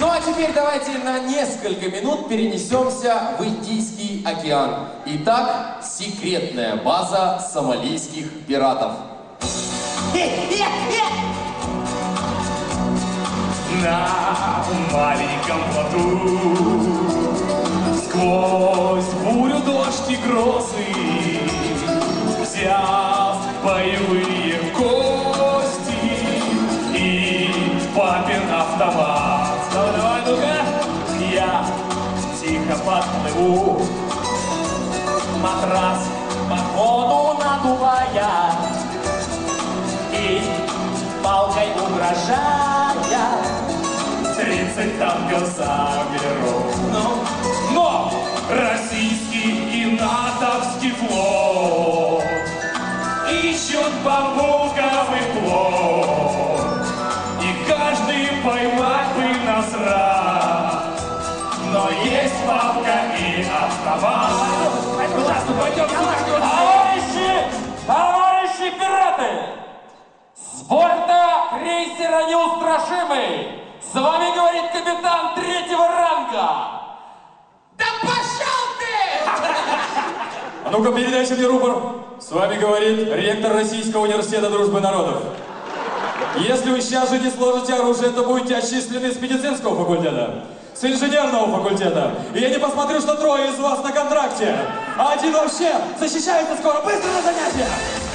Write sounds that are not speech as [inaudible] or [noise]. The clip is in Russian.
Ну а теперь давайте на несколько минут перенесемся в Индийский океан. Итак, секретная база сомалийских пиратов. На маленьком плоту Сквозь бурю, дождь и грозы Взяв боевые кости И папин автомат тихо подплыву Матрас по ходу надувая И палкой угрожая. Тридцать танков заберу Но, но российский и натовский флот Ищут бамбуковый Есть палка и автомат Пожалуйста, пойдем Товарищи! Товарищи пираты! С борта крейсера «Неустрашимый» с вами говорит капитан третьего ранга! Да пошел ты! [laughs] А ну-ка, передайте мне рупор. С вами говорит ректор Российского университета дружбы народов. Если вы сейчас же не сложите оружие, то будете отчислены с медицинского факультета, с инженерного факультета. И я не посмотрю, что трое из вас на контракте, а один вообще защищается скоро. Быстро на занятия!